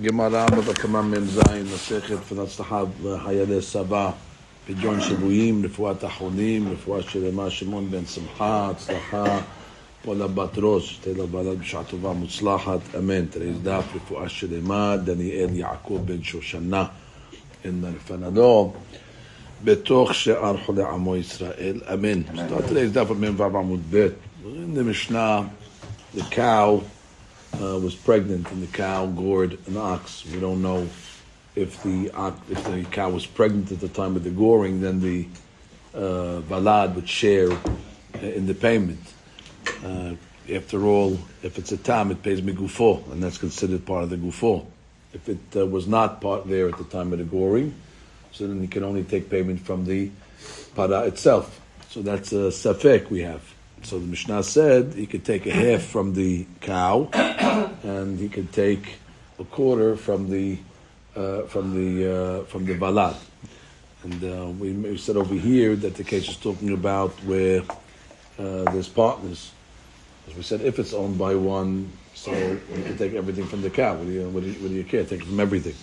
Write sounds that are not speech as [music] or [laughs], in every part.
Gemara בבקמה מ"ז, מסכת ונצלחה חיילי סבא, פדיון שבויים, רפואת אחרונים, רפואה שלמה, שמעון בן שמחה, הצלחה, פולה בת ראש, שתהיה לה בעלת בשעה טובה מוצלחת, אמן. תראה דף, רפואה שלמה, דניאל יעקב בן שושנה, אין לפנינו, בתוך שאר חולי עמו ישראל, אמן. Daf of Mem עמוד ב'. The cow uh, was pregnant and the cow gored an ox. We don't know if the if the cow was pregnant at the time of the goring, then the uh, valad would share in the payment. Uh, after all, if it's a tam, it pays migufo, and that's considered part of the gufo. If it uh, was not part there at the time of the goring, so then you can only take payment from the para itself. So that's a safek we have. So the Mishnah said he could take a half from the cow, and he could take a quarter from the uh, from the uh, from the balad. And uh, we, we, said over here that the case is talking about where uh, there's partners. As we said, if it's owned by one, so you can take everything from the cow. What do you, what do you, what do you care? Take from everything.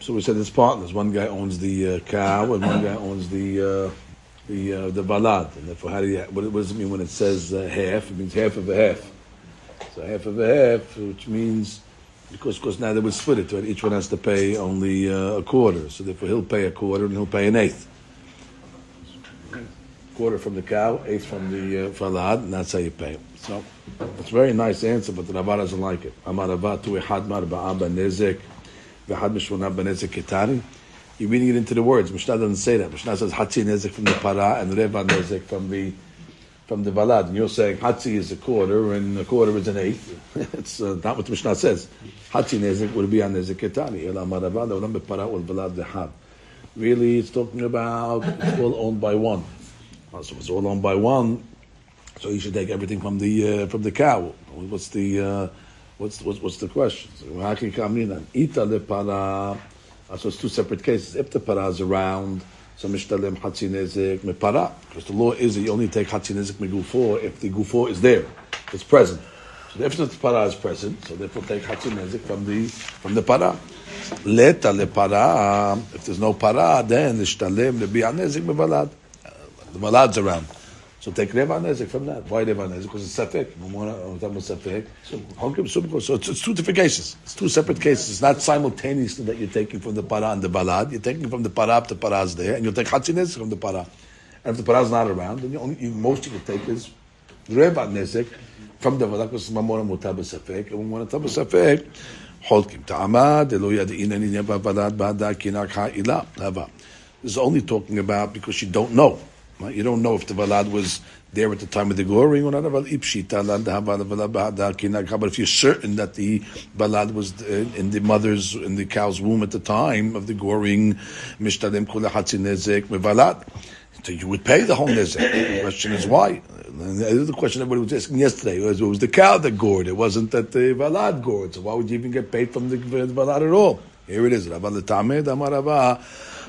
So we said it's partners. One guy owns the uh, cow, and one guy owns the uh, the uh, the balad. And therefore, how do you, what, does it mean when it says uh, half? It means half of a half. So half of a half, which means because because now they would split it. Right? Each one has to pay only uh, a quarter. So therefore, he'll pay a quarter and he'll pay an eighth. Quarter from the cow, eighth from the uh, balad, and that's how you pay. So it's a very nice answer, but the Rabba doesn't like it. Amar Rabba tu ehad mar ba'aba nezek v'had b'nezek ketari. You're reading it into the words. Mishnah doesn't say that. Mishnah says Hatzi Nezek from the para and Reva Nezek from the from the Valad. And you're saying Hatzi is a quarter and a quarter is an eighth. [laughs] it's uh, not what the Mishnah says. Hatzi Nezek would be on Nezek Ketani. Really, it's talking about it's all owned by one. So it's all owned by one. So you should take everything from the uh, from the cow. What's the uh, what's, what's what's the question? Ita lepara. So it's two separate cases. If the para is around, so mishtalem hatzi nezik mepara. Because the law is that you only take hatzi nezik megufo if the gufo is there, it's present. So if the para is present, so therefore take hatzi nezik from the from the para. Leta le para. If there's no para, then lebi nezik mevalad. Uh, the valad's around. So take Reva Nezik from that. Why Reva Nezik? Because it's Safek. So it's, it's two different cases. It's two separate cases. It's not simultaneously that you're taking from the para and the balad. You're taking from the para up the para's there, and you'll take Hatzi from the para. And if the para's not around, then you only, you, most you can take is Reva Nezik from the balad, because Mamora Mutab Safek. And when one Mutab Safek, Holkim Ta'ama, Delo Yadinani Neva Balad Bada Kinak Ha'ila. This is only talking about because you don't know. You don't know if the valad was there at the time of the goring or not. But if you're certain that the balad was in the mother's, in the cow's womb at the time of the goring, so you would pay the whole nezek. The question is why. The question everybody was asking yesterday was, it was the cow that gored. It wasn't that the valad gored. So why would you even get paid from the, the valad at all? Here it is.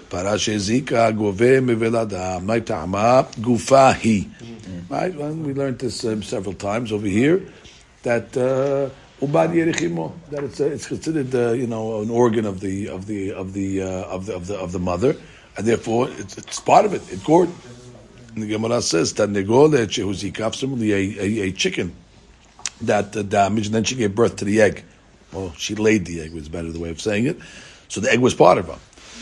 פרה שהזיקה גובה מוולדה, מה טעמה? גופה היא. Right? Well, we learned this um, several times over here, that ubad uh, that it's, uh, it's considered, uh, you know, an organ of the of the of the uh, of the of the of the mother, and therefore it's, it's part of it. It's gored. And the Gemara says that negolet shehuzikaf, similarly a, a, a chicken that uh, damaged, and then she gave birth to the egg. Well, she laid the egg was better the way of saying it. So the egg was part of her.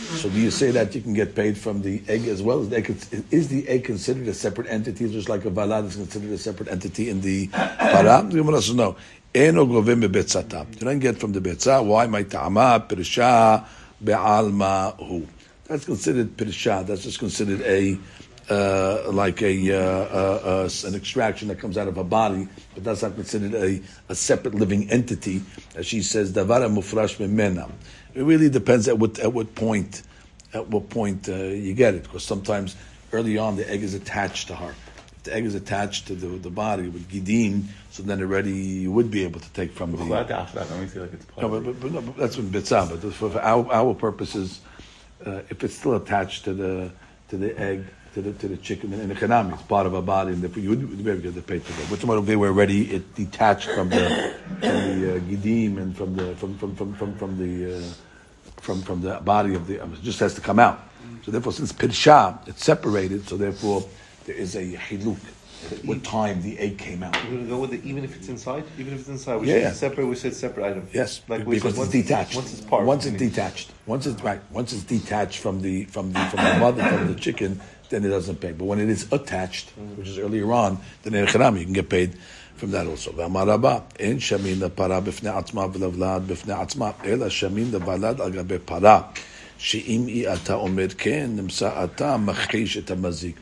So do you say that you can get paid from the egg as well? Is the egg, is the egg considered a separate entity, just like a valad is considered a separate entity in the para? The Gemara says no. Eno govim bebetzata. You don't get from the betza. Why? My ta'ama pirsha be'alma hu. That's considered pirsha. That's just considered a uh, like a uh, uh, an extraction that comes out of a body, but that's not considered a, a separate living entity. As she says, davara mufrash memena. It really depends at what at what point at what point uh, you get it, because sometimes early on the egg is attached to her. If the egg is attached to the, the body with gidim, so then already you would be able to take from the. That, let me see like it's no, but, but, but, no, but that's when bitzah. But for, for our, our purposes, uh, if it's still attached to the to the egg, to the to the chicken in the kanami. It's part of our body, and therefore you would be able to get the pay to that. But tomorrow they were already it detached from the from the uh, gidim and from the from from from from, from the uh, from from the body of the. It just has to come out. So therefore, since pirsha, it's separated. So therefore, there is a hiluk. What time the egg came out? We're gonna go with it even if it's inside? Even if it's inside, we Yeah, should yeah. separate, we said separate item. Yes, Like we because said, it's once detached. Once it's part. Once it's detached. Once it's right. Once it's detached from the from the from the mother from the chicken, then it doesn't pay. But when it is attached, which is earlier on, then you can get paid from that also. ואמר רבא, אין שמין לפרה בפני עצמה ולוולד בפני עצמה, אלא שמין לוולד על גבי פרה, שאם היא אתה עומד כן, נמצא אתה מכחיש את המזיק.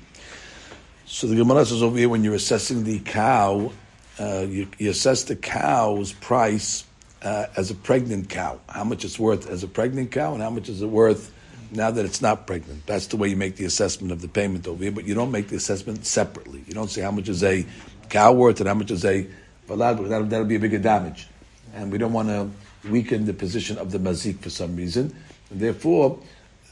So the Gemara says over here, when you're assessing the cow, uh, you, you assess the cow's price uh, as a pregnant cow. How much it's worth as a pregnant cow, and how much is it worth now that it's not pregnant. That's the way you make the assessment of the payment over here. But you don't make the assessment separately. You don't say how much is a cow worth and how much is a valad, because that'll, that'll be a bigger damage. And we don't want to weaken the position of the mazik for some reason. And therefore,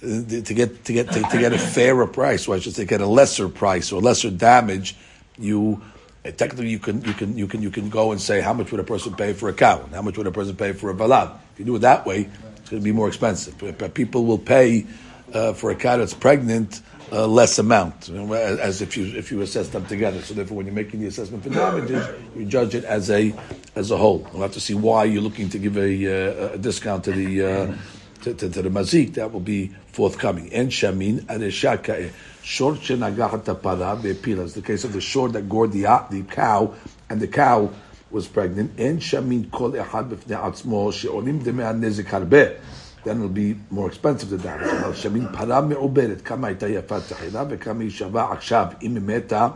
uh, to get to get to, to get a fairer price, or I should say, get a lesser price or lesser damage, you uh, technically you can you can you can you can go and say how much would a person pay for a cow and how much would a person pay for a valad. If you do it that way, it's going to be more expensive. But People will pay uh, for a cow that's pregnant uh, less amount, as, if you if you assess them together. So therefore, when you're making the assessment for damages, you judge it as a as a whole. We'll have to see why you're looking to give a, uh, a discount to the. Uh, to, to, to the mazik, that will be forthcoming. En shamin adeshaka shor shenagahat para be'pila. It's the case of the short that gored the the cow, and the cow was pregnant. En shamin kol echad b'fnei atzmo she'olim demei nezik harbe Then it'll be more expensive to damage. אבל shamin para me'oberet כמה הייתה יפה תחילה וכמה היא שווה עכשיו אם היא מתה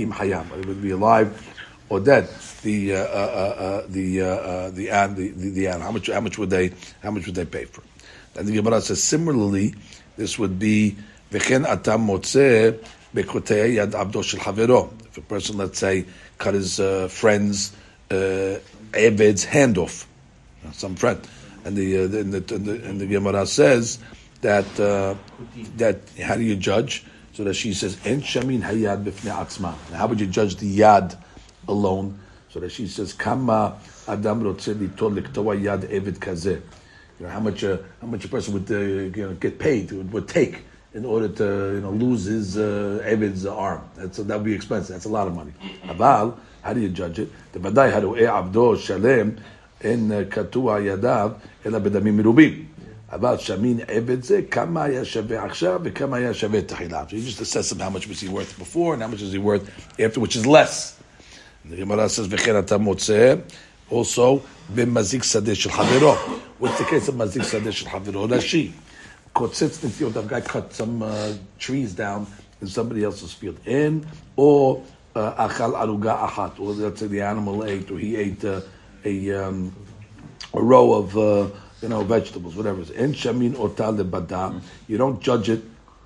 אם חיה. It would be alive or dead. The uh, uh, uh, the uh, uh, the an the, the, the an. How much how much would they how much would they pay for? it? And the Gemara says similarly, this would be v'chen atam motzeh bekotei yad abdo shel havero. If a person, let's say, cut his uh, friend's uh, Eved's hand off, some friend, and the, uh, and the, and the, and the Gemara says that uh, that how do you judge? So that she says en shamin hayad b'fnei atzma. How would you judge the yad alone? So that she says kama adam rotzeh litol liktoa yad eved kazeh. You know how much uh, how much a person would uh, you know get paid would, would take in order to you know lose his uh, Evid's arm. That's that would be expensive. That's a lot of money. Aval, how do you judge it? The badai haru'e abdo shalem in katua yadav ela bedamim mirubim. אבל שמין עבד זה, כמה היה שווה עכשיו וכמה היה שווה תחילה. So you just assess him how much was he worth before and how much is he worth after, which is less. The Gemara says, וכן אתה מוצא, also, במזיק שדה של חברו. What's the case of מזיק שדה של חברו? ראשי. קוצץ נטיעות, a guy cut some uh, trees down in somebody else's field. אין, או uh, אכל ערוגה אחת, or let's say the animal ate, or he ate uh, a, um, a row of uh, you know vegetables, whatever. En shamin ota lebada. You don't judge it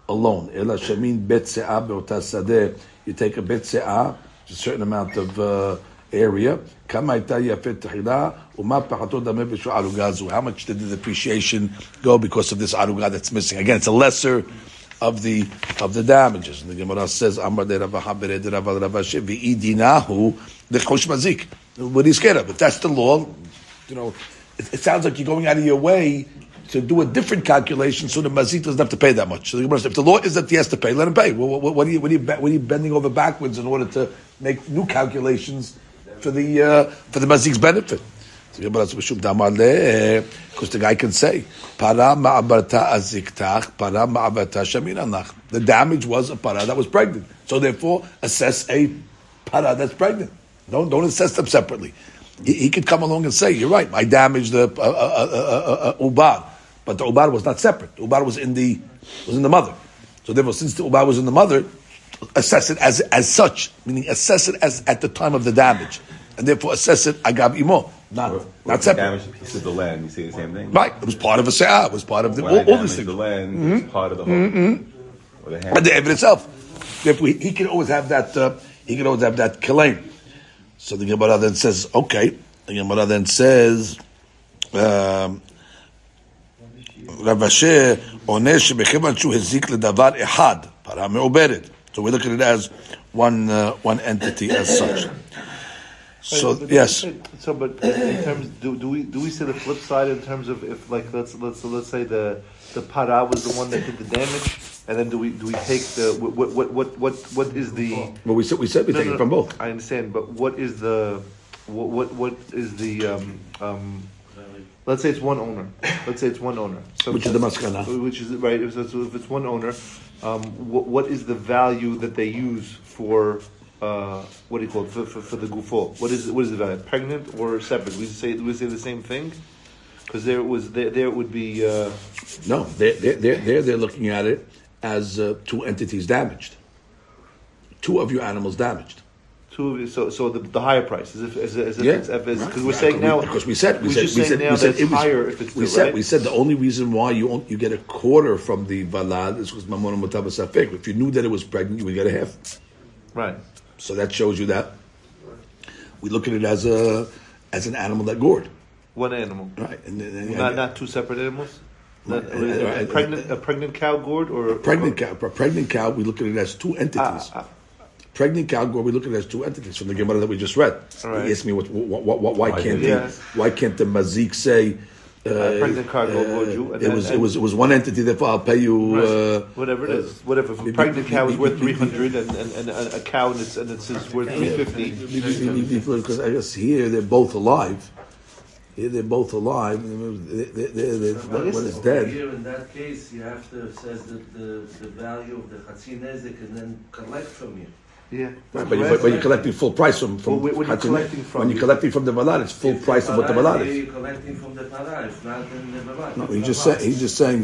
alone. Ela shamin betse'a be'ota sadeh. You take a betse'a, a certain amount of uh, area. How much did the depreciation go because of this arugah that's missing? Again, it's a lesser of the of the damages. And the Gemara says, "Amar de Rav Habered Idinahu the Chushmazik." What you scared of? If that's the law, you know, it, it sounds like you're going out of your way to do a different calculation so the mazik doesn't have to pay that much. So if the law is that he has to pay, let him pay. What, what, what, are you, what, are you, what are you bending over backwards in order to make new calculations for the uh, for the mazik's benefit? Because the guy can say. The damage was a para that was pregnant. So therefore, assess a para that's pregnant. Don't don't assess them separately. He, he could come along and say, "You're right. I damaged the uh, uh, uh, uh, uh, ubar, but the ubar was not separate. The ubar was in the was in the mother. So therefore, since the ubar was in the mother, assess it as as such, meaning assess it as at the time of the damage, and therefore assess it agab imo, not Or- or not separate. damage a piece of the land, you see the same thing. Right, it was part of a se'ah. It was part of the When all, all these damage things. the land, it's part of the whole. Or the hand. And the evidence itself. Therefore, he, he can always have that. Uh, he can always have that claim. So the Gemara then says, okay. The Gemara then says, um, רב אשר עונה שבכיוון שהוא הזיק לדבר אחד, פרה מעוברת, So we look at it as one uh, one entity as such. So But- yes, So, but in terms, do, do we do we say the flip side in terms of if like let's let's let's say the the para was the one that did the damage, and then do we do we take the what what what what what is the Well, we said we said we No, take no, it from both. I understand, but what is the what what, what is the um, um, let's say it's one owner. Let's say it's one owner. So Which is the maskana. Which is right. If it's, if it's one owner, um, what what is the value that they use for? Uh, what do you call it for, for, for the gufo? What is what is the value? Pregnant or separate? We say we say the same thing because there was there there would be uh, No, they're they're, they're, they're looking at it as uh, two entities damaged, two of your animals damaged. two of it. So so the, the higher price as if as, if- as if Yeah, it's because right. we're saying now because we said we said we said we said it was- higher if it's we the, said right? we said the only reason why you on- you get a quarter from the valad is because mamona mutaba safek. If you knew that it was pregnant, you would get a half. right. So that shows you that we look at it as a as an animal that gored, One animal. right? And, then- and- Not not two separate animals. Not, a, a right, right. pregnant a pregnant cow gored or a pregnant cow. A pregnant cow, we look at it as two entities. Ah, ah. pregnant cow gored, we look at it as two entities from the Gemara that we just read. All right. He asked me what, what, what, what why Why can't did the, he? why can't the mazik say uh, pregnant cow gored, gored you, it then- was it was it was one entity. Therefore, I'll pay you. Uh, whatever it is, whatever. If a pregnant cow is worth three hundred, and, and, and a, a cow and it's and it's worth three fifty. because I guess here they're both alive. Here they're both alive. They, they, they, they, what, what is dead? Here in that case, you have to says that the, the value of the chatzin nezek and then collect from you. Yeah, Right, but, you, but, but you're collecting full price from from. Well, when you're collecting from- when you're collecting from the valad, it's full price of what the valad is. You're collecting from the para, if not then the valad. No, he's just saying. He's just saying.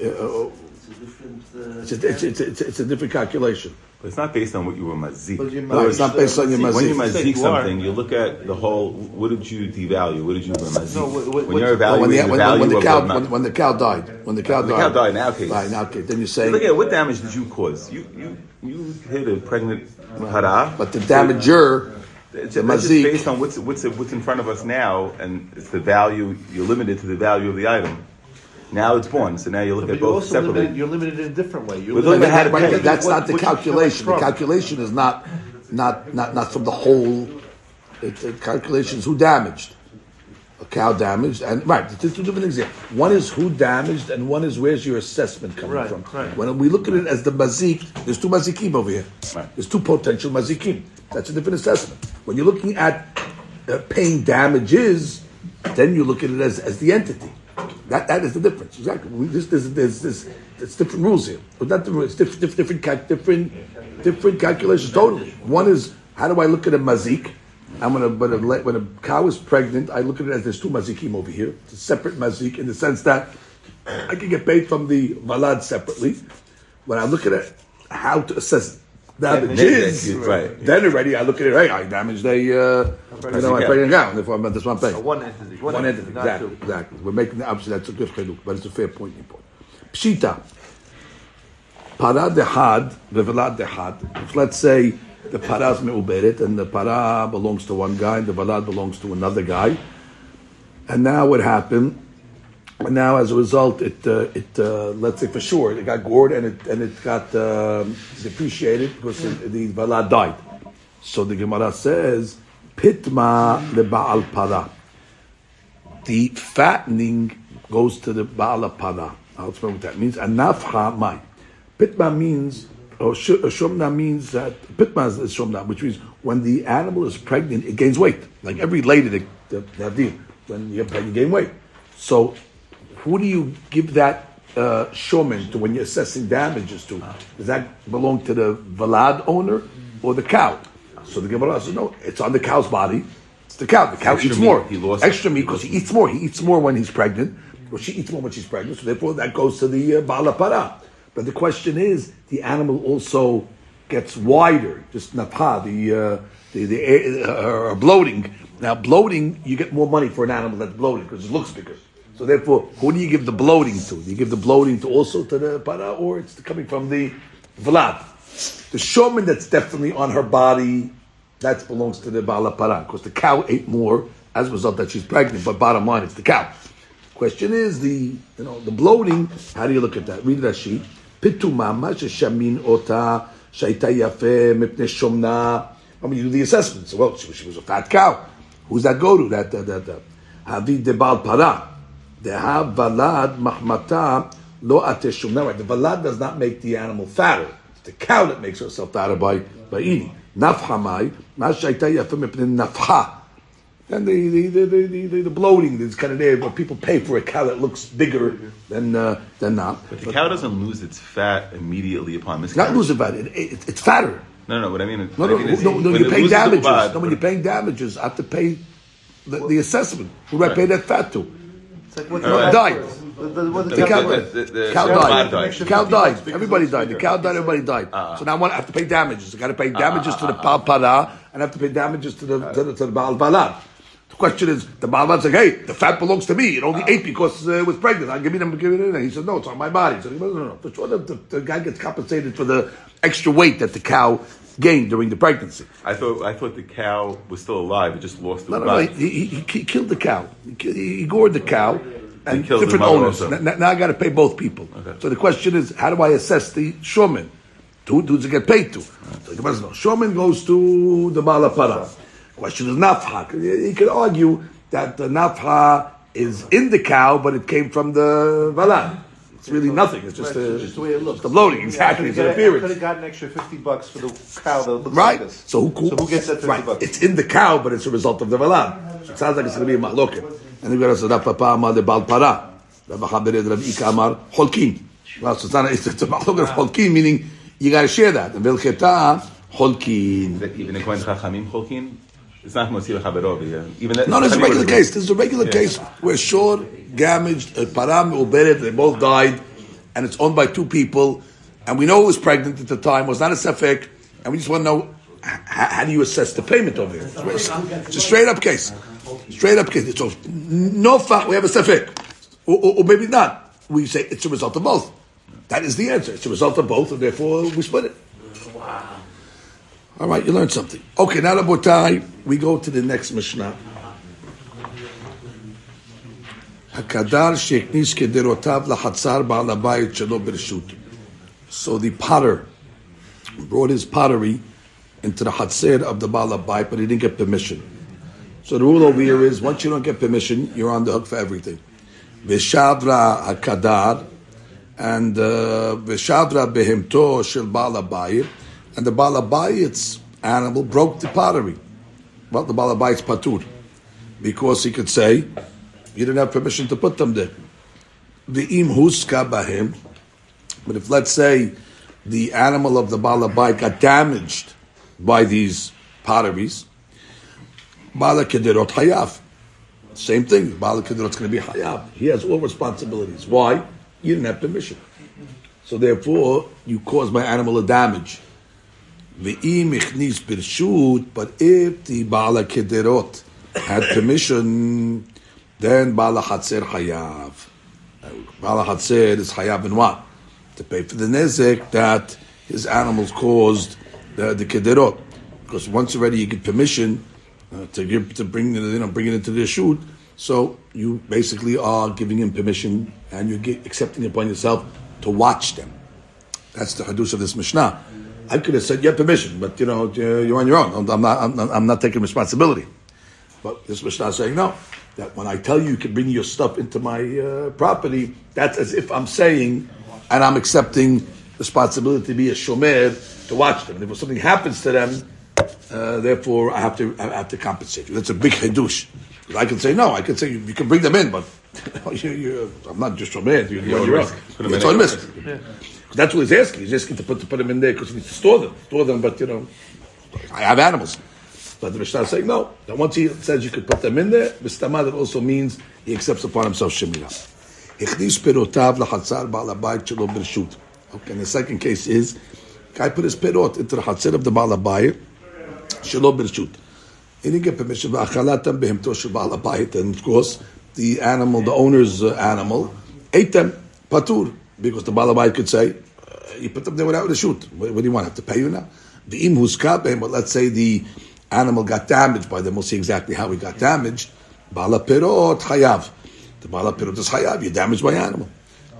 Uh, It's a different. Uh, it's, a, it's, it's, it's, it's a different calculation. But it's not based on what you were mazik. But you No, it's not based on your mazik. When you mazik. mazik You are. something, you look at the whole. What did you devalue? What did you mazik? No, what- what- when you're what- when the, the when, value when the cow the when, when the cow died when the cow The died cow died in our case. right now okay then you're You saying look at what damage did you cause? You you you hit a pregnant para. but the damager It's, the that's just mazik- based on what's what's what's in front of us now, and it's the value. You're limited to the value of the item. Now it's born, so now you look but at both also limited. separately. You're limited in a different way. You're We're limited looking at how to Right, pay. but that's what- not the what you collect calculation the calculation is not not not not from the whole it, the calculation is who damaged a cow damaged and right two, two different things here one is who damaged and one is where's your assessment coming Right, from right. when we look at it as the mazik there's two mazikim over here Right. there's two potential mazikim that's a different assessment when you're looking at uh, paying damages then you look at it as, as the entity that that is the difference exactly we, this, this, this, this, it's different rules here but not different it's different different different, different different calculations totally one is how do I look at a mazik I'm gonna, but a, when a cow is pregnant, I look at it as there's two mazikim over here. It's a separate mazik in the sense that I can get paid from the valad separately. When I look at it, how to assess damages, Right. then already I look at it. Hey, I damaged a, uh, you know, I cow. pregnant cow. Therefore, I'm- that's what I'm paying. Uh, one entity. One, One entity, exactly, exactly. We're making the obviously that's a good chiluk, but it's a fair point you put. Pshita. Para dehad, vevelad dehad. If let's say the para is me'uberet and the para belongs to one guy and the velad belongs to another guy, and now what happened? And now, as a result, it uh, it uh, let's say for sure it got gored and it and it got um depreciated because the, the velad died. So the Gemara says, "Pitma lebaal para." The fattening goes to the baal para. I'll explain what that means. And nafcha mai. Pitma means, or sh- or shumna means that pitma is, shumna, which means when the animal is pregnant, it gains weight. Like every lady, they have deal. When you're pregnant, you gain weight. So, who do you give that uh, shomen to when you're assessing damages to? Does that belong to the valad owner or the cow? So the Gemara says, no, it's on the cow's body. It's the cow. The cow Extra eats meat. more. He lost- extra meat because he eats more. He eats more when he's pregnant, or she eats more when she's pregnant. So therefore, that goes to the uh, bala para. But the question is, the animal also gets wider. Just napha, the uh, the the uh, uh, bloating. Now, bloating, you get more money for an animal that's bloated because it looks bigger. So therefore, who do you give the bloating to? Do you give the bloating to also to the para, or it's coming from the vlad? The shaman. that's definitely on her body, that belongs to the bala para, because the cow ate more as a result that she's pregnant. But bottom line, it's the cow. Question is the you know the bloating. How do you look at that? Read Rashi. Pitu mamash shamin ota yafe mipne shomna. I mean, you do the assessments. Well, she, she was a fat cow. Who's that go to? That that that. Havi debal para. Deha valad mahmata lo ateshum. Now, right, the valad does not make the animal fatter. It's the cow that makes herself fatter by, by eating. Nafhamai, mashaita yafim nafha. Then the the, the, the, the, the bloating is kind of there, but people pay for a cow that looks bigger than uh, than not. But the but, cow doesn't lose its fat immediately upon miscarriage. Not lose it, it, it's fatter. No, no, what I mean, no, no, I mean, no, no, no you're paying damages. Bad, no, when you're paying damages, I have to pay the, the assessment. Who do I right. pay that fat to? It's like what uh, All right. Died. The, the, The the cow, the- the- the- cow died. died. The cow died. Everybody died. The cow died. Everybody died. so now I want- I have to pay damages. I got to pay ah. damages to the Baal Para and I have to pay damages to the to the, to the Baal Balad. The question is, the Baal Balad's like, hey, the fat belongs to me. It only ah. ate because uh, it was pregnant. I'll give me them, give it in. He said, no, it's on my body. So no, no, no. For sure, the, the, the guy gets compensated for the extra weight that the cow gained during the pregnancy. I thought I thought the cow was still alive. It just lost the No, no, no. He, he, he, killed the cow. He, he gored the cow. And different owners. Now, now I got to pay both people. Okay. So the question is, how do I assess the shomen? Who does it get paid to? So the no. Shomen goes to the Malapara. Question is nafha. He could argue that the nafha is in the cow, but it came from the valad. It's really nothing. It's just, a, just the way it looks. The bloating, exactly. It's an appearance. I could have gotten an extra fifty bucks for the cow that looks Right. like this. So who, So who gets that fifty right. bucks? It's in the cow, but it's a result of the valad. So it sounds like it's going to be a mahloket. And then we're going to say, Rav Papa Amar de Bal Para. Rav Chabered Rav Ika Amar Holkin. Well, so it's, not, it's, it's a mahloket of Holkin, meaning you got to share that. And Vilcheta, Holkin. Even the Kohen Chachamim Cholkin, it's not Mosir. Yeah. Even that. No, there's a regular case. There's a regular case where Shor damaged a Param Uberet, they both died, and it's owned by two people, and we know it was pregnant at the time, was not a Safek, and we just want to know h- how do you assess the payment over here? It's it's a straight up case. Straight up case. So, no fact, we have a Safek, or, or, or maybe not. We say it's a result of both. That is the answer. It's a result of both, and therefore we split it. All right, you learned something. Okay, now Rabotai, we go to the next Mishnah. Hakadar kederotav lahatzar ba'alabayit shelo. So the potter brought his pottery into the hatzir of the balabai, but he didn't get permission. So the rule over here is, once you don't get permission, you're on the hook for everything. Vishadra hakadar, and uh, Vishadra behemto shel balabayit, and the Baal Abayit's animal broke the pottery. Well, the Baal Abayit's patur, because he could say, you didn't have permission to put them there. The im huska bahim, but if let's say the animal of the balabai got damaged by these potteries, bala kederot hayav. Same thing. Bala kederot's going to be hayav. He has all responsibilities. Why? You didn't have permission. So therefore, you caused my animal a damage. Ve'im ichnis birshut, but if the bala kederot had permission, then bala hatzer hayav. Bala hatzer is hayav in what? To pay for the nezek that his animals caused the, the kederot. Because once already you get permission uh, to give to bring it, you know bring it into the shoot, so you basically are giving him permission and you're accepting upon yourself to watch them. That's the hadush of this Mishnah. I could have said you have permission, but you know you're on your own. I'm not. I'm not, I'm not taking responsibility. But this Mishnah is saying no. That when I tell you you can bring your stuff into my uh, property, that's as if I'm saying, and I'm accepting responsibility to be a shomer to watch them. And if something happens to them, uh, therefore I have to I have to compensate you. That's a big hadush. I can say no. I can say you, you can bring them in, but [laughs] you, you, I'm not just shomer. You, you're on your own. Put them in It's on there. risk. That's what he's asking. He's asking to put, to put them in there because he needs to store them. Store them, but you know, I have animals. But the Mishnah is saying no. That once he says you could put them in there, Mistama, that also means he accepts upon himself Shemira. הכניס פירותיו לחצר בעל הבית שלו ברשות. Okay, and the second case is, guy put his פירות into the חצר of the בעל הבית שלו ברשות. He didn't get permission, ואכלתם בהמתו של בעל הבית, and of course, the animal, the owner's uh, animal, ate them, patur, because the בעל הבית could say, uh, you put them there without a shoot. What, what do you want? I have to pay you now? The im huska behem, but let's say the animal got damaged by them. We'll see exactly how he got damaged. Bala pirot hayav. The bala pirot is hayav. You're damaged my animal.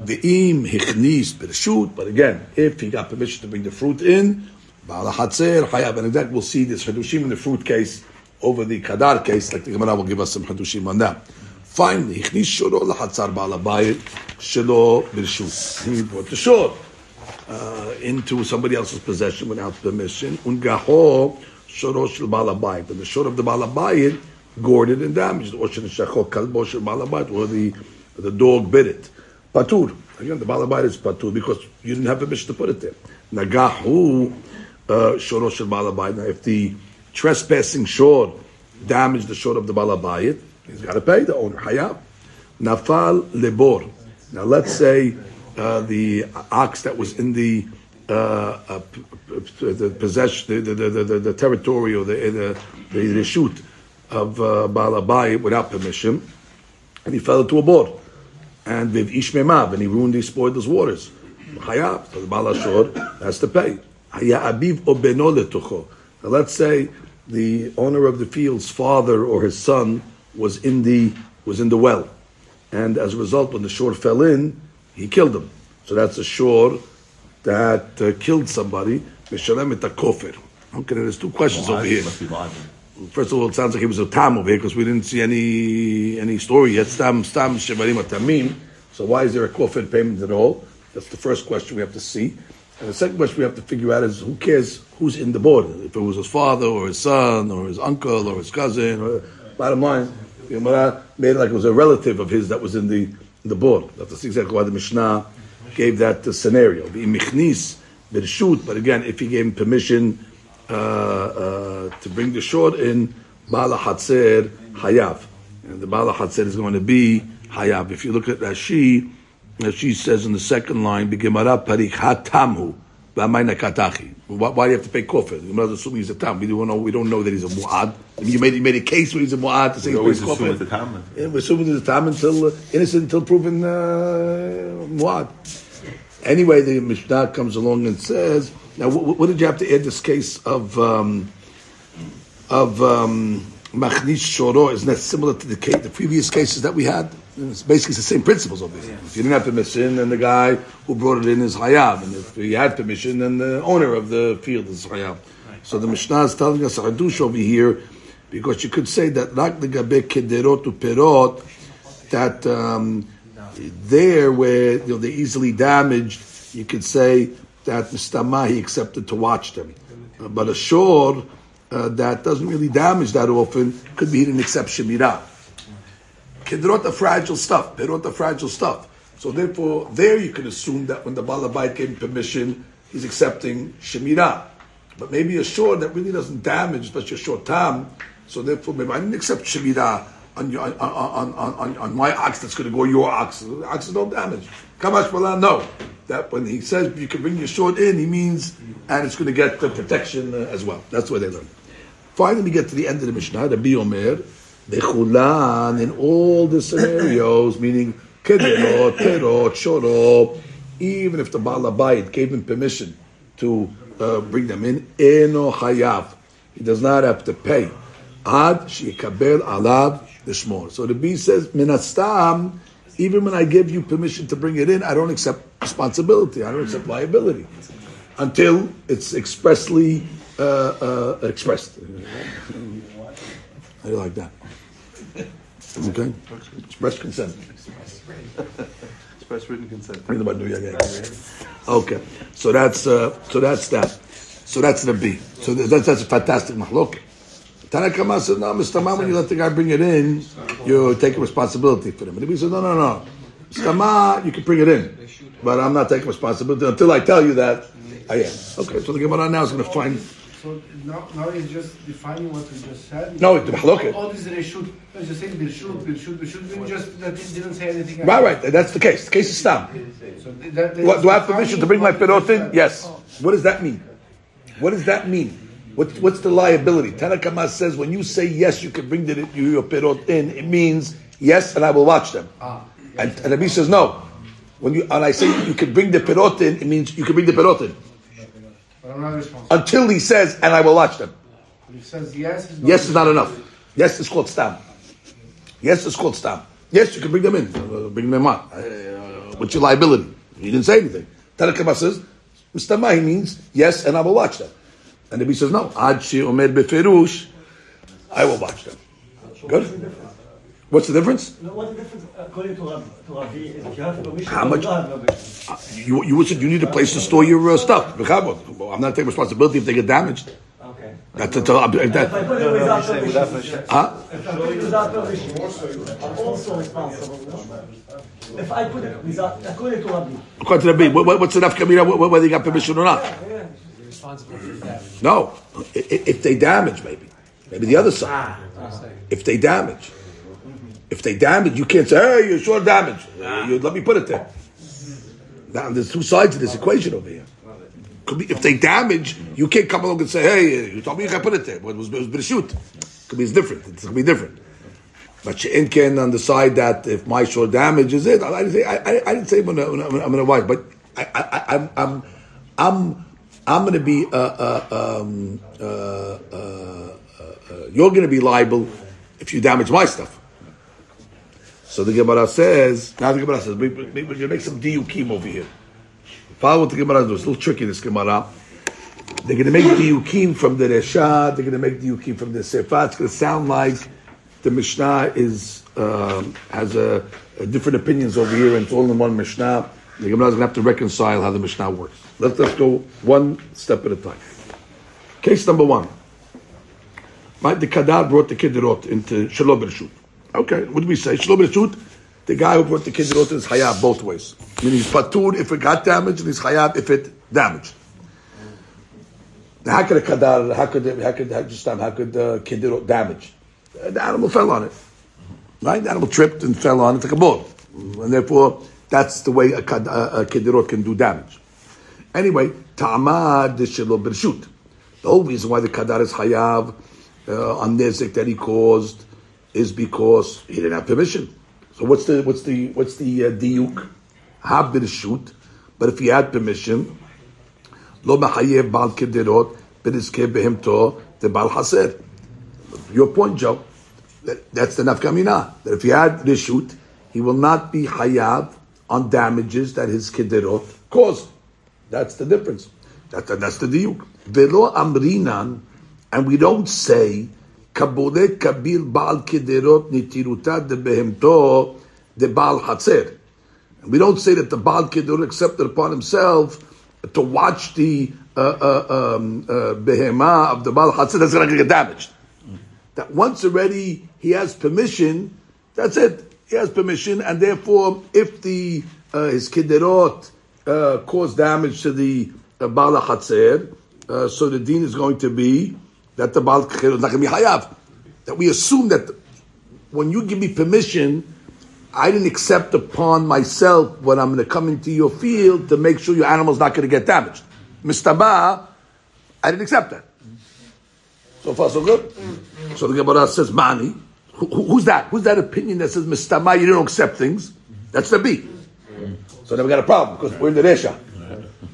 The im hichnis bershut. But again, if he got permission to bring the fruit in, Ba'al Hatzer Hayav. And fact, we'll see this Hadushim in the fruit case over the Kadar case, like the Gemara will give us some Hadushim on that. Finally, Ichnis Shoro Lahatzar Ba'al Abayit Shelo Birshut. He brought the shore uh, into somebody else's possession without permission. Ungaho Shoro Shel Ba'al Abayit. And the shore of the Ba'al Abayit gored and damaged. Or Shel Shachol Kalbo Shel Ba'al Abayit, or the, the dog bit it. Patur. Again, the Ba'al Abayit is Patur because you didn't have permission to put it there. Nagahu uh, Shoro Shel Ba'al Abayit. Now, if the trespassing shore damaged the shore of the Ba'al Abayit, he's got to pay the owner. Hayab. Nafal Lebor. Now, let's say uh, the ox that was in the uh, uh, the possession, the, the, the, the, territory or the the, the, shoot of uh, Baal Abayit without permission, and he fell into a bor, and with Ishmemav, and he ruined, he spoiled those waters. Hayab, so the Baal Ashur has to pay. Haya abiv. Let's say the owner of the field's father or his son was in the was in the well, and as a result, when the shore fell in, he killed him. So that's a shore that uh, killed somebody. Mishalem et kofir. Okay, there's two questions over here. First of all, it sounds like he was a tam over here because we didn't see any any story yet. Stam stam shevarim tamim. So why is there a kofir payment at all? That's the first question we have to see. And the second question we have to figure out is who cares who's in the bor? If it was his father or his son or his uncle or his cousin. Or, bottom line, Gemara made it like it was a relative of his that was in the the bor. That's exactly why the Mishnah gave that uh, scenario. Imichnis shoot, but again, if he gave him permission uh, uh, to bring the shor in, Bala Hatzer Hayav. And the Bala Hatzer is going to be Hayav. If you look at Rashi, Rashi says in the second line, parik hatamhu. Why, do you have to pay kofir? The Gemara is assuming he's a tam. We don't know. We don't know that he's a muad. I mean, you made you made a case where he's a muad to say We he always assume the. Yeah, we're assuming he's a tam until uh, innocent until proven uh, muad. Anyway, the Mishnah comes along and says, now what, what did you have to add this case of um, of um, machnish shoro? Isn't that similar to the case, the previous cases that we had? It's basically the same principles of it. If you didn't have permission, then the guy who brought it in is hayab, and if he had permission, then the owner of the field is hayab. So the Mishnah is telling us a hadush over here, because you could say that rak legabe kederot uperot, that um, there where you know, they're easily damaged, you could say that Mistama he accepted to watch them. Uh, but a uh, that doesn't really damage that often could be didn't accept Shemirah. Kedrot are fragile stuff, perot are fragile stuff. So therefore, there you can assume that when the Balabait gave permission, he's accepting Shemirah. But maybe a shore that really doesn't damage, especially a shor tam, so therefore maybe I didn't accept Shemirah on, your, on, on, on, on, my ox that's going to go your ox. Oxes don't damage. Kamash no. That when he says you can bring your shor in, he means, and it's going to get the protection uh, as well. That's where they learn. Finally, we get to the end of the Mishnah, the Omer, the Chulan, in all the scenarios, [coughs] meaning Perot, Shoro, even if the Balabayit gave him permission to uh, bring them in, Eno Hayav, he does not have to pay. Ad Shikabel Alav Dishmor. So the B says, Minastam, even when I give you permission to bring it in, I don't accept responsibility, I don't accept liability until it's expressly uh, uh, expressed. How do you like that? Okay? Express consent. Express written consent. Read about New Okay, so that's uh, so that's that. So that's the B. So that's that's a fantastic mahlok. Tanakama says, no, Mistama, when you let the guy bring it in, you take responsibility for him. And the B says, no, no, no. Mistama, you can bring it in, but I'm not taking responsibility until I tell you that I am. Okay, so the Gemara now is going to find. So now, now he's just defining what we just said. No, it's the mahloket. All these reshut, it's just saying birshut, birshut, birshut. We just that it didn't say anything. else. Right, right. That's the case. The case is stam. So that, that What, do I have permission to bring my what- perot in? Yes. What does that mean? What does that mean? What, what's the liability? Tanakama says when you say yes, you can bring the, you, your perot in, it means yes, and I will watch them. Ah, And, and Rabbi says no. When you and I say you can bring the perot in, it means you can bring the perot in but I'm not responsible. Until he says, and I will watch them. He says yes, it's not Yes is not enough. Yes is called stam. Yes is called stam. Yes, you can bring them in. Uh, bring them on. Uh, what's your liability? He didn't say anything. Tanakama says, Mr. Mahi means yes, and I will watch them. And the B says no, ad she omer beferush, I will watch them. Good. What's the difference? No, what's the difference according to Rabbi, to Rabbi is if you have permission How much- you don't have permission. Uh, You you said you need a place to store your uh, stuff. I'm not taking responsibility if they get damaged. Okay. That's a, uh, If I put it No, no, without permission. Huh? if I put it without permission, I'm also responsible. If I put it without, according to Rabbi. According to the B, what, what- what's enough kamira, wh- whether you got permission or not? Yeah. No, I- i- if they damage, maybe, maybe the other side. If they damage, if they damage, you can't say, "Hey, you sure damage." You, let me put it there. Now, there's two sides to this equation over here. Could be if they damage, you can't come along and say, "Hey, you told me you can put it there." But it was, it was shoot. Could be it's different. It's gonna be different. But Shein can on the side that if my shore damages it, I didn't say I, I, I didn't say I'm gonna, I'm gonna, I'm gonna wipe, but I, I, I, I'm I'm I'm I'm gonna be uh, uh, um, uh, uh, uh, uh, you're gonna be liable if you damage my stuff. So the Gemara says now the Gemara says we, we, we're gonna make some diukim over here. Follow what the Gemara does. It's a little tricky this Gemara. They're gonna make diukim from the Resha. They're gonna make diukim from the Sefa. It's gonna sound like the Mishnah is um, has a, a different opinions over here, and it's all in one Mishnah. The Gemara is going to have to reconcile how the Mishnah works. Let's let's go one step at a time. Case number one. Right, the Kadar brought the Kidirot into Shalom Bereshut. Okay, what did we say? Shalom Bereshut, the guy who brought the Kidirot is Hayab both ways. Meaning he's Patur if it got damaged, and he's Hayab if it damaged. How could a Kadar, how could, how could, how, just how could Kidirot damage? The animal fell on it. Right? The animal tripped and fell on it like a ball. And therefore, that's the way a, kad- a, a Kidirot can do damage. Anyway, Ta'amad Shelo Bershut. The whole reason why the Kadar is Hayav uh, on Nezik that he caused is because he didn't have permission. So what's the what's the what's the uh, diuk? Have Bershut, but if he had permission, Lo Bal the Bal Haser. Your point, Joe. That, that's the nafkamina. That if he had rishut, he will not be hayav on damages that his kiderot caused. That's the difference. That, that- that's the diuk. Velo amrinan, and we don't say kabule kabil baal kiderot nitiruta de behemto de baal hatzer. We don't say that the baal kiderot accepted upon himself to watch the uh, uh, um, uh, behema of the baal hatzer that's going to get damaged that once already he has permission, that's it. He has permission, and therefore, if the uh, his kiderot uh, cause damage to the uh, bala hatzer, uh, so the dean is going to be that the bal kiderot is not going to be hayav. That we assume that when you give me permission, I didn't accept upon myself when I'm going to come into your field to make sure your animal's not going to get damaged. Mistaba, I didn't accept that. So far, so good. So the Gemara says, Mani. Who- who's that? Who's that opinion that says, Mistama, you don't accept things? That's the B. So then we got a problem because we're in the Resha.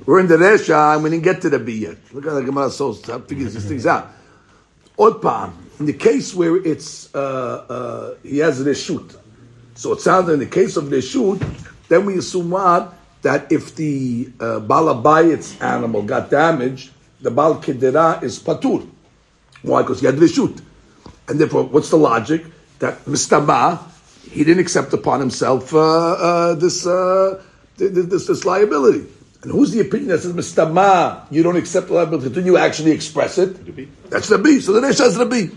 We're in the Resha and we didn't get to the B yet. Look at the Gemara so figures these things out. Odpam, in the case where it's, uh, uh, he has a reshut. So it sounds in the case of reshut, then we assume what? That if the uh, balabayit's animal got damaged, the bal kedera is patur. Why? Because he had reshut. And therefore, what's the logic? That Mistama, he didn't accept upon himself uh, uh, this, uh, th- th- this this liability. And who's the opinion that says Mistama, you don't accept the liability until you actually express it? That's the B. So the Resh has the B.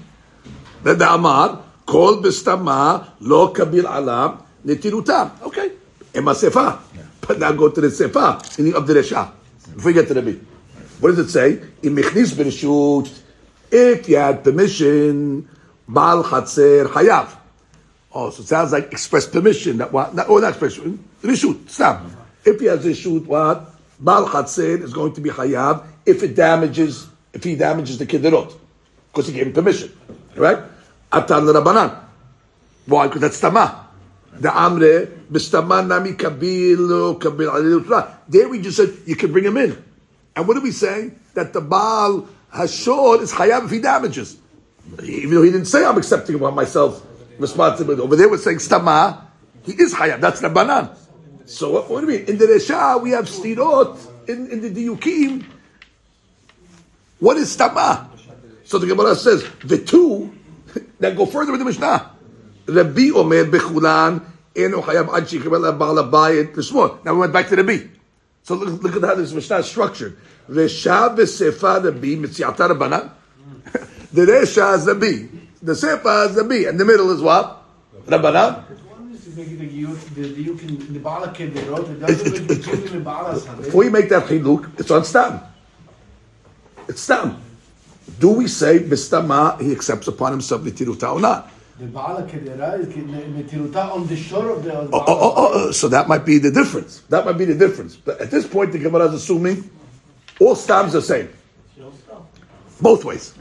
Then the Amar, Kol Mistama, Lo Kabil Alam, Netirutam. Okay. Ema Sefa. But now go to the Sefa, meaning of the Resha. Before you get to the B. What does it say? In Bereshut, if you had permission, Baal Chatzer Hayav. Oh, so it sounds like express permission. That what? Not, oh, not express reshut. Stop. Mm-hmm. If he has reshut, what? Baal Chatzer is going to be Hayav if it damages, if he damages the kiderot, because he gave him permission, right? Atan Rabbanan. Why? Because that's tama. The amre b'stama nami kabil kabil There we just said you can bring him in, and what are we saying? That the Baal Hashor is Hayav if he damages even though he didn't say I'm accepting upon myself responsibility. Over there we're saying stama, he is hayab. That's the banan. So what, what do you mean? In the Resha we have stirot in, in the diukim. What is stama? So the Gemara says the two [laughs] that go further with the Mishnah. Rabbi Omer bechulan eno chayav ad shikabel ba'al abayit l'shmor. Now we went back to Rabbi. So look, look at how this Mishnah is structured. Resha v'sefa Rabbi mitziata rabbanan. [laughs] The Resha is Rabbi. The Sefa is Rabbi. And the middle is what? Rabbanan. Before you make that chiluk, it's on stam. It's stam. Do we say bistama he accepts upon himself nitiruta or not? The kedera is metiruta on the shore of the. Oh, oh, oh, oh, oh, so that might be the difference. That might be the difference. But at this point, the Gemara is assuming all stams are the same. Both ways.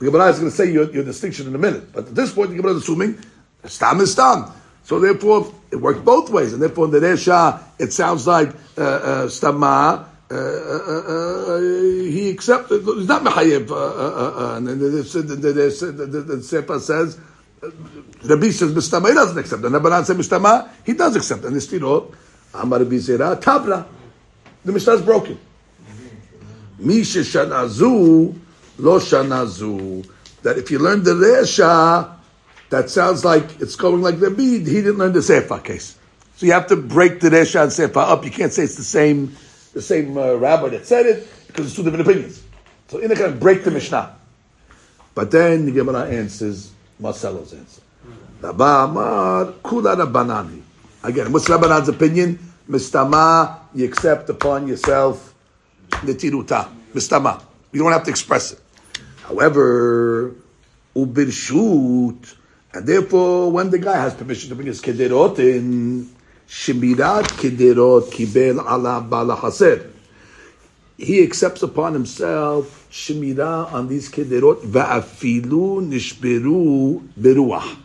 The Gemara is going to say your, your distinction in a minute. But at this point, the Gemara is assuming stam is stam. So therefore, it works both ways. And therefore, in the Resha, it sounds like uh, uh, stama. Uh, uh, uh, he accepted. He's not mechayev. Uh, uh, uh, uh, and then the, Sefer says Rabbi says Mistama, he doesn't accept. And Rabbanan says Mistama, he does accept. And the Stirot, Amar Rabbi Zera, Tabra. The Mishnah is broken. Misha Shanazu, Lo Shanazu. That if you learn the Resha, that sounds like it's going like Rabbi, he didn't learn the Sefer case. So you have to break the Resha and Sefer up. You can't say it's the same, the same uh, rabbi that said it, because it's two different opinions. So in a kind of break the Mishnah. But then the Gemara answers Marcelo's answer. Rabba Amar Kula Rabbanani. Again, what's Rabbanan's opinion? Mistama, you accept upon yourself the tiruta. Mistama. You don't have to express it. However, ubirshut, and therefore, when the guy has permission to bring his kederot in, shemirat kederot kibel ala bala haser. He accepts upon himself shemira on these kederot va'afilu nishberu beruah.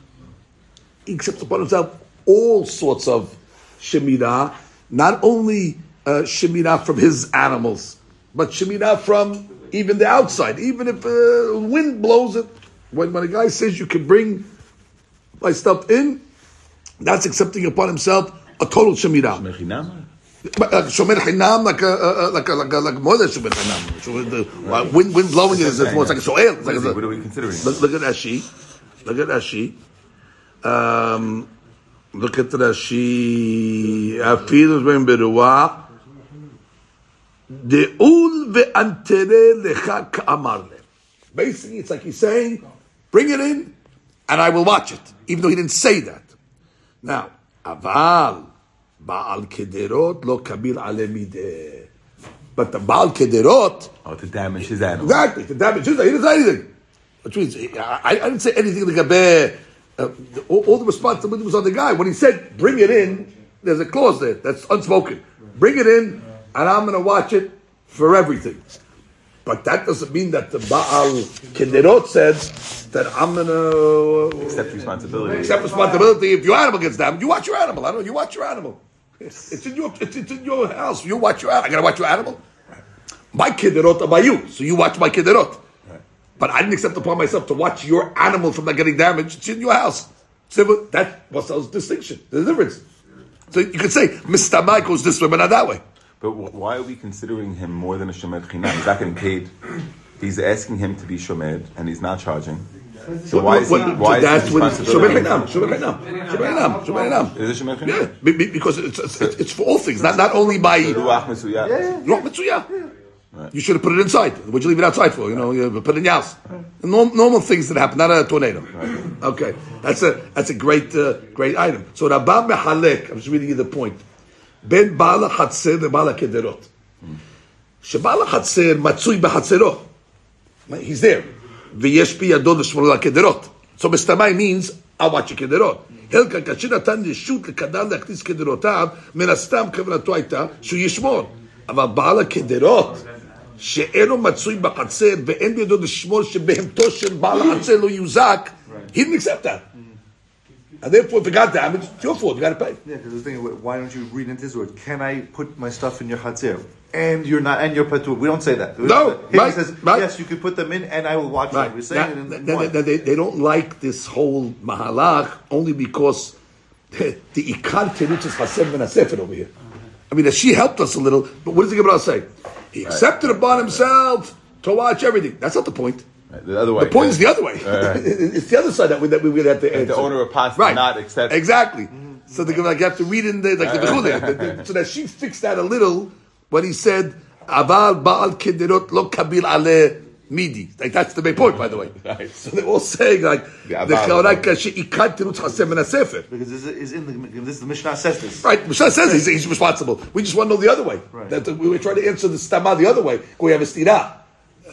He accepts upon himself all sorts of shemira, not only uh, from his animals, but shemira from even the outside. Even if uh, wind blows it, when, when a guy says you can bring my stuff in, that's accepting upon himself a total shemira. Mechinam? Uh, Shomer Hinam, like a, uh, like a, like a, like more than Shomer Hinam. So the uh, wind, wind blowing it is it's more it's like a soil. It's like a, What are we considering? look, look at Rashi. Look at Rashi. Um, look at Rashi. Afilu ben beruah. De'ul ve'antere lecha ka'amar le. Basically, it's like he's saying, bring it in, and I will watch it, even though he didn't say that. Now, aval ba'al kederot lo kabir ale mideh. But the ba'al kederot, Oh, to damage his animal. Exactly. The damage. his. He didn't say anything. Which means I, I didn't say anything like a uh, all, all the responsibility was on the guy. When he said, "Bring it in," there's a clause there that's unspoken. Bring it in, and I'm going to watch it for everything. But that doesn't mean that the Baal Kederot said that I'm to Accept responsibility. accept responsibility. If your animal gets damaged, you watch your animal. I don't know. You watch your animal. It's in your it's, it's in your house. You watch your. Animal. I got to watch your animal. My kederot are by you, so you watch my kederot. But I didn't accept upon myself to watch your animal from not getting damaged. It's in your house. So that was the distinction. The difference. So you could say Mr. Mike goes this way, but not that way. But wh- why are we considering him more than a shomer chinam? He's not getting paid. He's asking him to be shomer, and he's not charging. So why is he? What- Why that's is what his it's Shomer? Chinam, Shomer Chinam, Shomer Chinam, Shomer Chinam. Is it shomer chinam? be- be- because it's, it's, it's, it's for all things, not, not only by Ruach mesuyah. Roch Mitzuyah. You should have put it inside. What'd you leave it outside for? You know, you put it in your house. Normal, normal things that happen, not a tornado. Okay, that's a that's a great uh, great item. So Rabba Mehalek, I'm just reading you the point. בין בעל החצר לבעל הקדרות. שבעל החצר מצוי בחצרו. He's there. ויש בידו לשמור על הקדרות. So בסתמי means עווד של קדרות. הלקה, כאשר נתן רשות לקדר להכניס קדרותיו, מן הסתם כוונתו הייתה שהוא ישמור. אבל בעל הקדרות, שאינו מצוי בחצר ואין בידו לשמור שבהמתו של בעל החצר לא יוזק, he didn't accept that. And therefore, if it got damaged, it's your fault, you got to pay. Yeah, because the thing, is why don't you read into this word? Can I put my stuff in your chatzir? And you're not, and you're patur. We don't say that. No, Here right, he says, right. yes, you can put them in, and I will watch Right. them. We're saying Now, it in now, now, they, they don't like this whole mahalach only because the ikar teruch is Hasem ben Hasefer over here. I mean, she helped us a little, but what does the Gemara say? He accepted upon himself to watch everything. That's not the point. Right, The other way. The point is the other way. Right. [laughs] it's the other side that we that we would have to If answer. the owner of pots did right. not accept- exactly. Mm-hmm. So they're gonna like, have to read in the like the Bechule. The- the- so that she fixed that a little when he said Aval Baal Kederot Lo Kabil Ale Midi. Like that's the main point, by the way. [laughs] Right. So they're all saying like The the Aval. Chauraka Sheikad Tirutz Hasem Ben Sefer. Because this is in the this is the Mishnah says this. Right, Mishnah says he's, he's responsible. We just want to know the other way. Right. That we were trying to answer the stama the other way. We have a stira.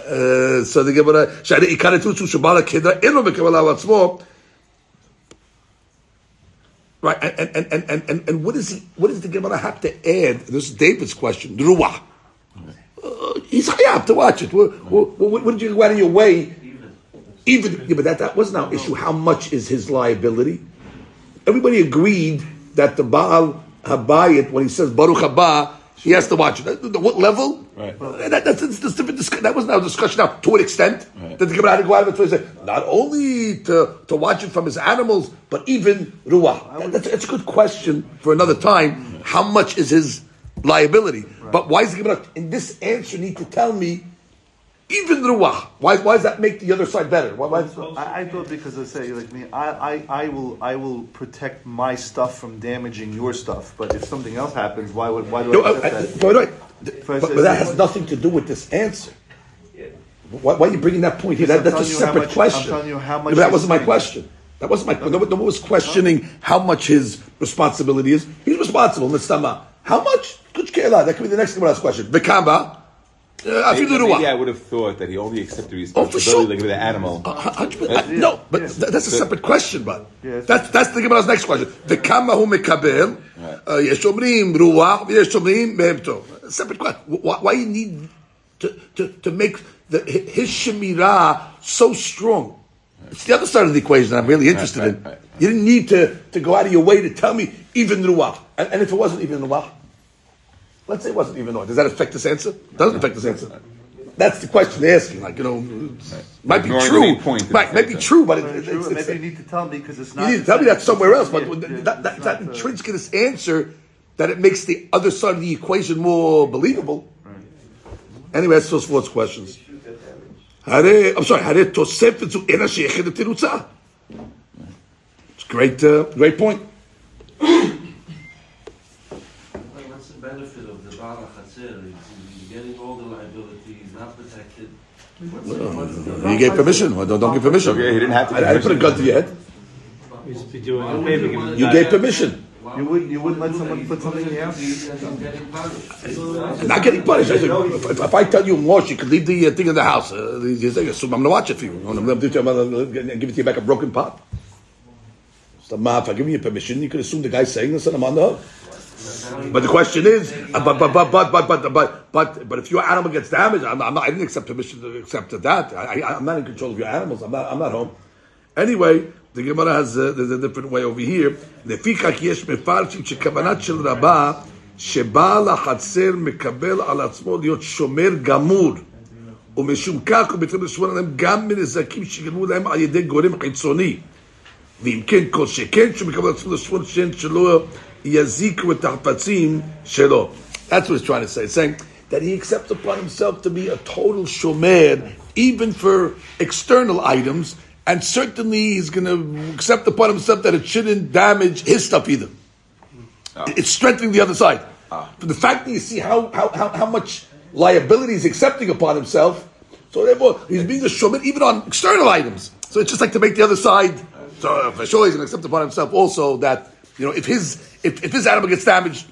Uh, so the Gemara, "Shari ikare tutsu shabala kedra eno v'kebal al atzmo." Right, and and, and, and, and and what is he? What does the Gemara have to add? This is David's question. Ruah. Uh, he's to watch it. What, what, what, what did you go out of your way? Even yeah, but that, that wasn't our issue. How much is his liability? Everybody agreed that the Baal Habayit, when he says Baruch Haba, he has to watch it. At What level? Right. That, that's, that's, that's different discuss- that wasn't our discussion now. To what extent? Right. That the Gemara had to go out of it to say, not only to, to watch it from his animals, but even Ruah. That- that's, that's a good question for another time. How much is his liability? But why is the Gemara, in this answer, need to tell me even Ruah? Why, why does that make the other side better? Why, why, I, I thought because I say like me, I, I, I will I will protect my stuff from damaging your stuff. But if something else happens, why would why do No, uh, uh, I I- accept I- that? but, wait, First, but, but that has nothing to do with this answer. Why, why are you bringing that point here? That, that's a I'm telling you how separate much- question. I'm telling you how No, but that wasn't my question. That wasn't my. No, one- no one was questioning how much his responsibility is. He's responsible. Mitzvah. How much? That could be the next Gemara's question. Bekamba. Uh, Maybe, afilu maybe I would have thought that he only accepted Oh, for responsibility sure. like with the animal. Uh, hundred percent. No, but yeah. th- that's a separate question, but Yeah, that's that's the Gemara's next question. The kama hu mekabel, uh, yesh omrim ruach, yesh omrim mehemto. Separate question. Why, why you need to, to, to make the, his shemirah so strong? It's the other side of the equation that I'm really interested right, in. right. You didn't need to, to go out of your way to tell me even ruach. And, and if it wasn't even ruach, let's say it wasn't even ruach, does that affect this answer? Doesn't affect this answer. That's the question they're asking. Like you know, might be Ignoring the true. main point of Right, the might be answer. true, but it, Very it, true, it's, and it's, maybe you need to tell me because it's you not. need to tell me that somewhere else. But Yeah, yeah, that, that, it's that not, uh, intrinsic in this answer that it makes the other side of the equation more believable. Anyway, that's those four questions. הרי, I'm sorry, הרי תוספת זו אינה שייכת לתירוצה. It's a great, uh, great point. Baal HaChatzer? He's he's getting all the liability, he's not protected. What's the- what's the- You gave permission. Well, don't, don't give permission. Okay, he didn't have to I, I didn't put a gun to your head. You gave permission. You wouldn't you wouldn't let someone put something in the house. He's getting punished. Not getting punished. I said, if, if I tell you, Moshe, you could leave the uh, thing in the house. Uh, you say, I'm going to watch it for you. I'm going to give it to you back a broken pot. So, ma, if I give you permission, you could assume the guy's saying this and I'm on the hook. But the question is, uh, but but but but but but but but, but if your animal gets damaged, I'm, I'm not, I didn't accept permission to accept that. I, I, I'm not in control of your animals. I'm not. I'm not home. Anyway, the Gemara has uh, there's a different way over here. לפיכך יש מפרשים שכוונת של רבה שבעל החצר מקבל על עצמו להיות שומר גמור ומשום כך הוא מתחיל לשמור עליהם גם מנזקים שגרמו להם על ידי גורם חיצוני ואם כן כל שכן שהוא מקבל על עצמו לשמור שאין שלא yaziku tahpatzim shelo. That's what it's trying to say. It's saying that he accepts upon himself to be a total shomer, even for external items, and certainly he's going to accept upon himself that it shouldn't damage his stuff either. Oh. It's strengthening the other side. Oh. The fact that you see how, how, how, how much liability he's accepting upon himself, so therefore he's being a shomer even on external items. So it's just like to make the other side. So for sure he's going to accept upon himself also that you know, if his if, if his animal gets damaged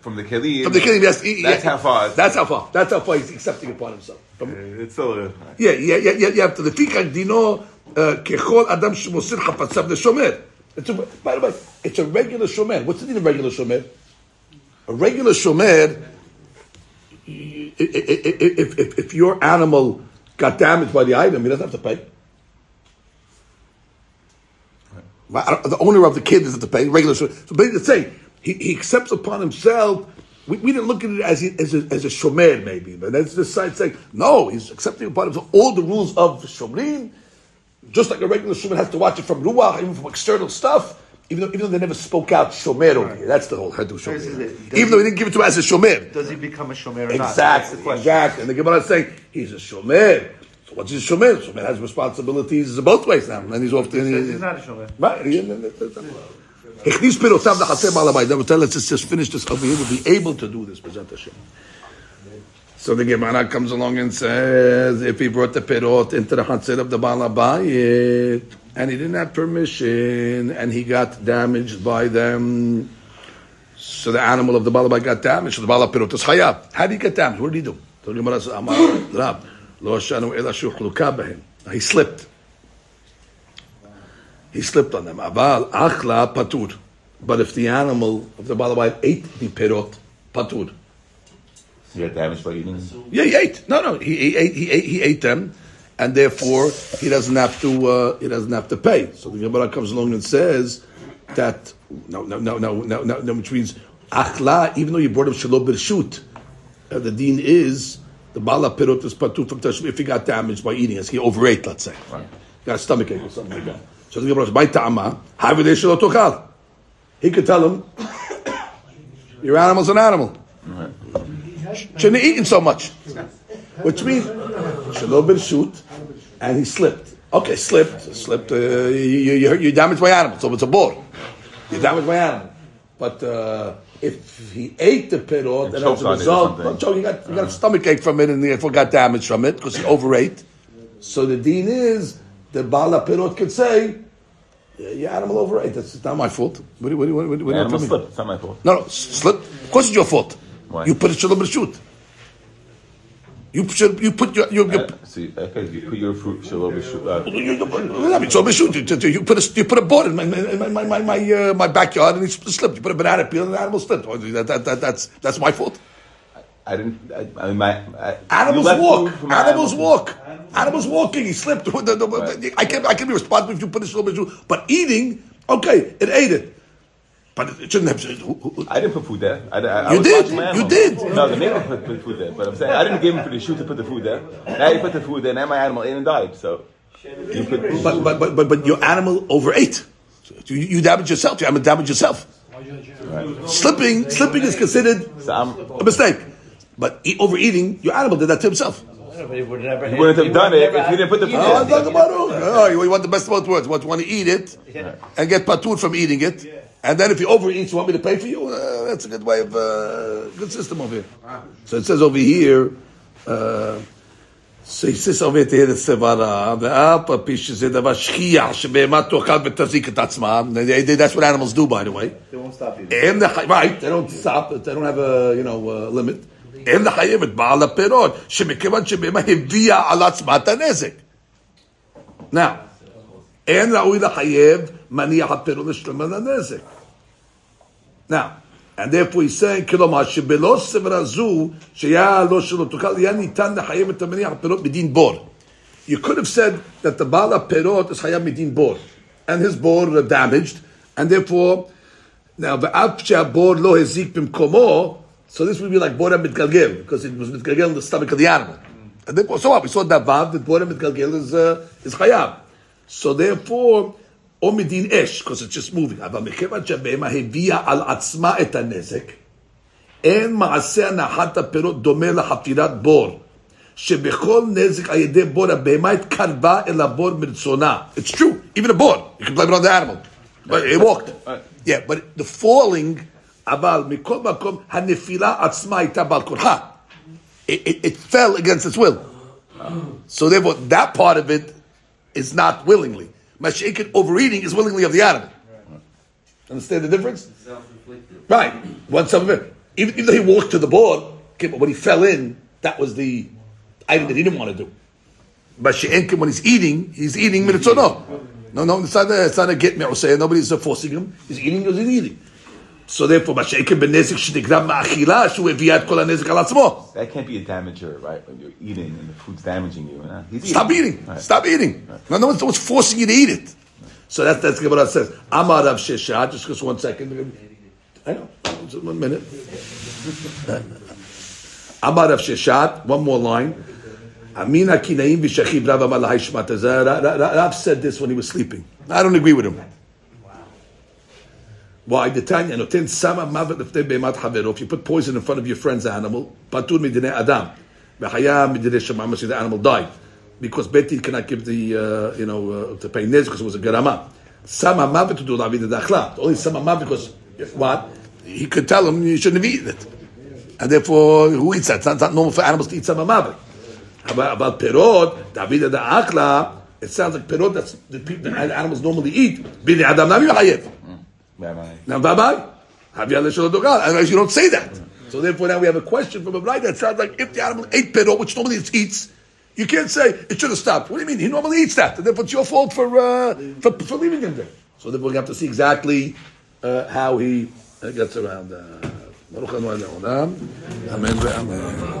from the kelim, from the kelim, yes, that's yeah, how far. That's how far. That's how far he's accepting upon himself. From, uh, it's still a, yeah, yeah, yeah, yeah, yeah. To the fikach dino uh, kechol adam shemosir chapatzav the shomer. It's a, by the way, it's a regular shomer. What's the name of regular shomer? A regular shomer. If, if, if, if your animal got damaged by the item, he doesn't have to pay. The owner of the kid isn't to pay. Regular shomer. So basically, saying he, he accepts upon himself. We, we didn't look at it as he, as a, as a shomer maybe, but that's the side saying no. He's accepting upon himself all the rules of the shomrim, just like a regular shomer has to watch it from ruach, even from external stuff. Even though, even though they never spoke out shomer over here, that's the whole is shomer. Even though he didn't give it to him as a shomer. Does he become a shomer or not? That's Exactly, the question. exactly. And the Gemara is saying, He's a shomer. So what's his shomer? Shomer has responsibilities both ways now. And then he's off to... He's, he's not a shomer. Right. Let's just, just finish this over here. We'll be able to do this, B'zat Hashem. So the Gemara comes along and says, if he brought the perot into the chaser of the Balabayit, and he didn't have permission, and he got damaged by them, so the animal of the Balabayit got damaged, so the Balabayit is Hayab. How did he get damaged? What did he do? So the Gemara says, Amar Lo Shanu Ela Shuchluka Behem. He slipped. He slipped on them. Aval Achla Patur. But if the animal of the Baal Abayit ate the pirot, Patur. You get damaged by eating. Yeah, he ate. No, no, he, he ate. He ate. He ate them, and therefore he doesn't have to. Uh, he doesn't have to pay. So the Gemara comes along and says that no, no, no, no, no, no, no which means achla. Even though you brought him shalom b'rshut, uh, the deen is the bala pirot is patur from tashmir if he got damaged by eating it. He overate, let's say, right. got a stomach ache or something like that. So the Gemara says, "By ta'ama, havidei tokal." He could tell him, [coughs] "Your animal's an animal." shouldn't have eaten so much. Which means, Shalom been shoot, and he slipped. Okay, slipped, slipped. Uh, you, you, you damaged my animal, so it's a bor. You damaged my animal. But uh, if he ate the pirot, then as a result, well, choke, he got, he got a stomach ache from it, and therefore got damage from it because he overate. So the deen is the bala pirot could say, your animal overate. That's not my fault. What do you, what what what do Animal slipped. It's not my fault. No, no, slip. Of course, it's your fault. Why? You put it shalom b'rshut. You should. You put your. your, your Uh, see, okay, you put your fruit shalom uh, you, you, I mean, so b'rshut. You, you put a you put a board in my my my my, my, uh, my backyard and it slipped. You put a banana peel and the animal slipped. That, that, that, that's that's my fault. I didn't. I, I mean, my I, Animals walk. food for my Animals animals. walk. Animals walking. He slipped. [laughs] The- the- the- Right. I can I can be responsible if you put a shalom. But eating, okay, it ate it, but it shouldn't have. who- who- I didn't put food there. I, I, I You was did. watching You animals. did. No, the neighbor put, put food there. But I'm saying I didn't give him for the shoe to put the food there. Now you put the food there. Now my animal ate and died. So you put. But but but but, but your animal overate. You, you damage yourself. You haven't damaged yourself. Slipping slipping is considered So a mistake. But eat, overeating, your animal did that to himself. you wouldn't have done it if you didn't put the food Oh, there. talk about it. Oh, you want the best of both worlds. You want to eat it and get patur from eating it. And then if you overeat, you want me to pay for you? Uh, that's a good way of, uh, good system over here. So it says over here, uh, so he says over here the סברה, ואף על פי שזה דבר שכיח, שבהמה תאכל ותזיק את עצמם. They- they- That's what animals do, by the way. They won't stop you. And the right, they don't stop, they don't have a you know uh, limit. אין לחייב את בעל הפירות, שמכיוון שבהמה הביאה על עצמה את הנזק. Now, אין ראוי לחייב מניח הפירות לשלם על הנזק. Now, and therefore he's saying, כלומר, שבלא סברה זו, שהיה לא שלא תוכל, היה ניתן לחייב את המניח הפירות בדין בור. You could have said that the בעל הפירות is חייב מדין בור, and his בור uh, damaged, and therefore, now, ואף שהבור לא הזיק במקומו, so this would be like בור המתגלגל, because it was מתגלגל in the stomach of the animal. And therefore, so what? We saw that vav, that בור המתגלגל is, uh, is חייב. So therefore, או מדין אש, because it's just moving, אבל מכיוון שהבהמה הביאה על עצמה את הנזק, אין מעשה הנחת הפירות דומה לחפירת בור, שבכל נזק על ידי בור הבהמה התקרבה אל הבור מרצונה. It's true, even a bor, you can blame it on the animal. But it walked. Yeah, but the falling, אבל מכל מקום, הנפילה עצמה הייתה בעל כורחה. It fell against its will. So therefore, that part of it is not willingly. Mashaikin overeating is willingly of the animal. Understand the difference? Right. One some of it. Even, even though he walked to the board, okay, but when he fell in, that was the item that he didn't want to do. But she'enkim, when he's eating, he's eating mitzvah. No, no, no, it's not a, it's not a get me or say, Nobody's forcing him. He's eating because he's eating. So therefore, That can't be a damager, right? When you're eating and the food's damaging you. Eating. Stop eating. Right. Stop eating. Right. No, no one's, no one's forcing you to eat it. So that's that's what Gemara says. out of Shesha. Just just one second. I know. One minute. Amar of Sheshet. One more line. Amina kinaim b'shachib Rav Amar Rav said this when he was sleeping. I don't agree with him. Why? The Tanya noten sama mavet lefnei behemat havero. If you put poison in front of your friend's animal, patur midinei adam. V'haya midire shema the animal died because Betin cannot give the uh, you know uh, to pay nez because it was a garama. Some hamavet to do lavid dachla. Only some hamavet because what he could tell him you shouldn't have eaten it, and therefore who eats that? It's not, it's not normal for animals to eat some hamavet. About, perot, David the akla. It sounds like perot that's the, the animals normally eat. Bili adam navi hayev. Now, Bye Have you understood the Otherwise, you don't say that. So therefore, now we have a question from a blind that sounds like if the animal ate perot, which normally it eats, you can't say it should have stopped. What do you mean? He normally eats that, and therefore it's your fault for uh, for, for leaving him there. So therefore, we have to see exactly uh, how he uh, gets around. Uh. Amen. ve'amen.